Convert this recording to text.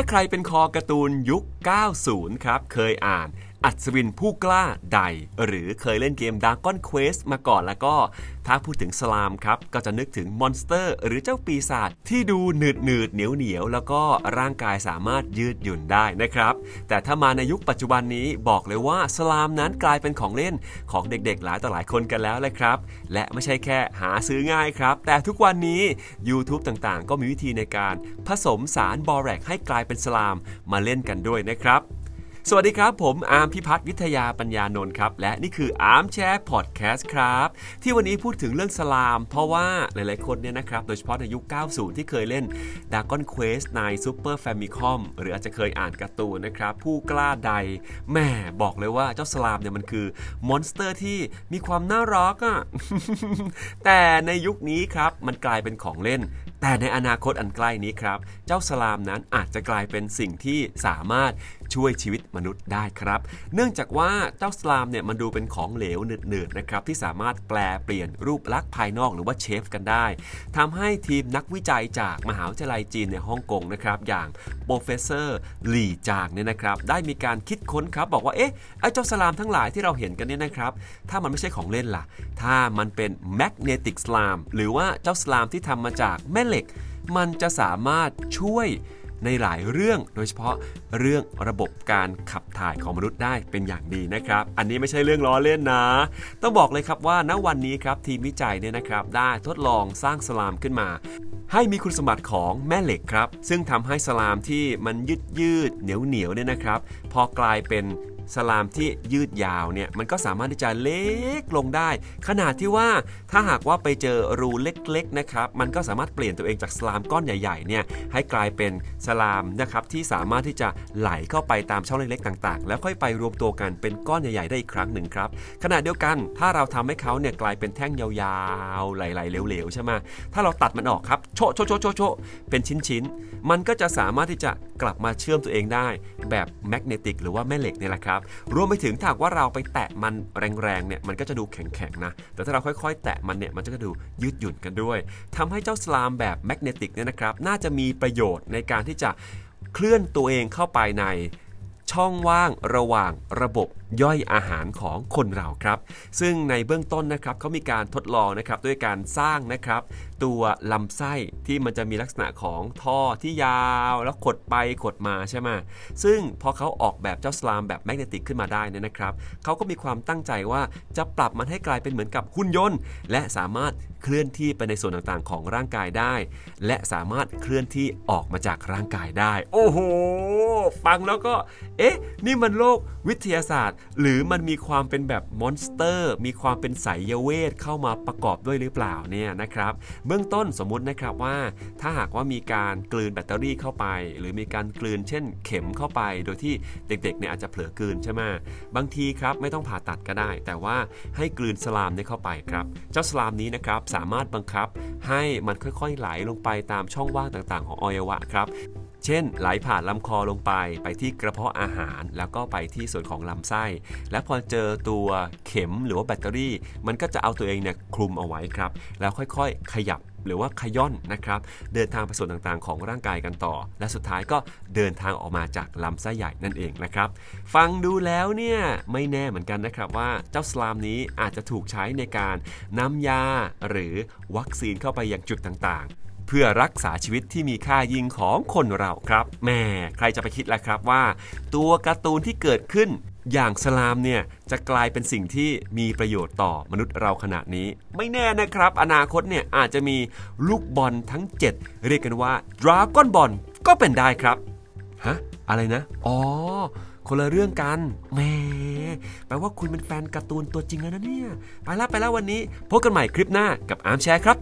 ถ้าใครเป็นคอการ์ตูนยุค 90 ครับ เคยอ่านอัศวินผู้กล้าใด หรือเคยเล่นเกม Dragon Quest มาก่อนแล้วก็ถ้าพูดถึงสลามครับ ก็จะนึกถึงมอนสเตอร์ หรือเจ้าปีศาจที่ดูหนืดหนืดเหนียวเหนียวแล้วก็ร่างกายสามารถยืดหยุ่นได้นะครับ แต่ถ้ามาในยุคปัจจุบันนี้บอกเลยว่าสลามนั้นกลายเป็นของเล่นของเด็กๆ หลายต่อหลายคนกันแล้วเลยครับ และไม่ใช่แค่หาซื้อง่ายครับ แต่ทุกวันนี้ YouTube ต่างๆ ก็มีวิธีในการผสมสารบอแรกซ์ให้กลายเป็น slime มาเล่นกันด้วยนะครับ สวัสดีครับ ผมอาร์มพิพัฒน์วิทยาปัญญานนท์ครับ และนี่คือ Armchair Podcast ครับ ที่วันนี้พูดถึงเรื่อง slime เพราะว่าหลายๆคนเนี่ยนะครับ โดยเฉพาะในยุค 90 ที่เคยเล่น Dragon Quest ใน Super Famicom หรืออาจจะเคยอ่านการ์ตูนนะครับ ผู้กล้าไดแหมบอกเลยว่าเจ้า slime เนี่ยมันคือ monster ที่มีความน่ารักอะ่ะแต่ในยุคนี้ครับมันกลายเป็นของเล่น แต่ในอนาคตอันใกล้นี้ครับ เจ้า slime นั้นอาจจะกลายเป็นสิ่งที่สามารถช่วยชีวิตมนุษย์ได้ครับ เนื่องจากว่าเจ้า slime เนี่ยมันดูเป็นของเหลวหนืดๆนะครับที่สามารถแปรเปลี่ยนรูปลักษณ์ภายนอกหรือว่า shape กันได้ทำให้ทีมนักวิจัยจากมหาวิทยาลัยจีนในฮ่องกงนะครับอย่าง Professor หลี่จางเนี่ยนะครับได้มีการคิดค้นครับบอกว่าเอ๊ะไอ้เจ้าสลามทั้งหลายที่เราเห็นกันเนี่ยนะครับถ้ามันไม่ใช่ของเล่นล่ะ ถ้ามันเป็นแมกเนติกสลามหรือว่าเจ้าสลามที่ทำมาจากแม่เหล็ก มันจะสามารถช่วยในหลายเรื่องโดยเฉพาะเรื่องระบบการขับถ่ายของมนุษย์ได้เป็นอย่างดีนะครับ อันนี้ไม่ใช่เรื่องล้อเล่นนะ ต้องบอกเลยครับว่าณวันนี้ครับทีมวิจัยเนี่ยนะครับ ได้ทดลองสร้างสลามขึ้นมา ให้มีคุณสมบัติของแม่เหล็กครับ ซึ่งทำให้สลามที่มันยืดยืดเหนียวเหนียวเนี่ยนะครับ พอกลายเป็น สลามที่ยืดยาวเนี่ยมันก็สามารถที่จะเล็กลงได้ ขนาดที่ว่าถ้าหากว่าไปเจอรูเล็กๆนะครับมันก็สามารถเปลี่ยนตัวเองจากสลามก้อนใหญ่ๆเนี่ยให้กลายเป็นสลามนะครับที่สามารถที่จะไหลเข้าไปตามช่องเล็กๆต่างๆ แล้วค่อยไปรวมตัวกันเป็นก้อนใหญ่ๆได้อีกครั้งหนึ่งครับขณะเดียวกันถ้าเราทำให้เขาเนี่ยกลายเป็นแท่งยาวๆไหลๆเหลวๆใช่ไหมถ้าเราตัดมันออกครับโชโชโชโชโชเป็นชิ้นๆมันก็จะสามารถที่จะกลับมาเชื่อมตัวเองได้ แบบแมกเนติกหรือว่าแม่เหล็กเนี่ยแหละครับรวมไปถึงถ้าว่าเราไปแตะมันแรงๆเนี่ยมันก็จะดูแข็งๆนะ แต่ถ้าเราค่อยๆ แตะมันเนี่ยมันจะดูยืดหยุ่นกันด้วยทำให้เจ้าสลามแบบแมกเนติกเนี่ยนะครับน่าจะมีประโยชน์ในการที่จะเคลื่อนตัวเองเข้าไปในช่องว่างระหว่างระบบย่อยอาหารของคนเราครับ ซึ่งในเบื้องต้นนะครับเขามีการทดลองนะครับด้วยการสร้างนะครับ ตัวลำไส้ที่มันจะมีลักษณะของท่อที่ยาวแล้วขดไปขดมาใช่ไหมซึ่งพอเขาออกแบบเจ้า slime แบบ magnetic ขึ้นมาได้นี่นะครับเขาก็มีความตั้งใจว่าจะปรับมันให้กลายเป็นเหมือนกับหุ่นยนต์ และสามารถเคลื่อนที่ไปในส่วนต่างๆ ของร่างกายได้ และสามารถเคลื่อนที่ออกมาจากร่างกายได้ โอ้โห ฟังแล้วก็ เอ๊ะ นี่มันโลกวิทยาศาสตร์หรือมันมีความเป็นแบบ monster มีความเป็นสายเวทเข้ามาประกอบด้วยหรือเปล่าเนี่ยนะครับ เบื้องต้นสมมุตินะครับว่า ถ้าหากว่ามีการกลืนแบตเตอรี่เข้าไป หรือมีการกลืนเช่น เข็มเข้าไป โดยที่เด็กๆเนี่ยอาจจะเผลอกลืนใช่ไหมบางทีครับไม่ต้องผ่าตัดก็ได้ แต่ว่าให้กลืนสลามเนี่ยเข้าไปครับ เจ้าสลามนี้นะครับสามารถบังคับให้มันค่อยๆไหลลงไปตามช่องว่างต่างๆ ของอวัยวะครับ เช่น ไหลผ่านลำคอลงไปไปที่กระเพาะอาหาร แล้วก็ไปที่ส่วนของลำไส้ และพอเจอตัวเข็มหรือว่าแบตเตอรี่ มันก็จะเอาตัวเองเนี่ยคลุมเอาไว้ครับ แล้วค่อยๆ ขยับหรือว่าขย่อนนะครับ เดินทางไปส่วนต่างๆ ของร่างกายกันต่อ และสุดท้ายก็เดินทางออกมาจากลำไส้ใหญ่นั่นเองนะครับ ฟังดูแล้วเนี่ยไม่แน่เหมือนกันนะครับว่าเจ้าสลามนี้อาจจะถูกใช้ในการนำยาหรือวัคซีนเข้าไปยังจุดต่างๆ เพื่อรักษาชีวิตที่มีค่ายิ่งของคนเราครับแม่ใครจะไปคิดล่ะครับว่า ตัวการ์ตูนที่เกิดขึ้นอย่าง slime เนี่ยจะกลายเป็นสิ่งที่มีประโยชน์ต่อมนุษย์เราขนาดนี้ ไม่แน่นะครับ อนาคตเนี่ยอาจจะมีลูกบอลทั้ง 7 เรียกกันว่าดราก้อนบอลก็เป็นได้ครับฮะอะไรนะ อ๋อ คนละเรื่องกันแหมแปลว่าคุณเป็นแฟนการ์ตูนตัวจริงแล้วนะเนี่ย ไปแล้วไปแล้ววันนี้ พบกันใหม่คลิปหน้ากับ Armchair ครับ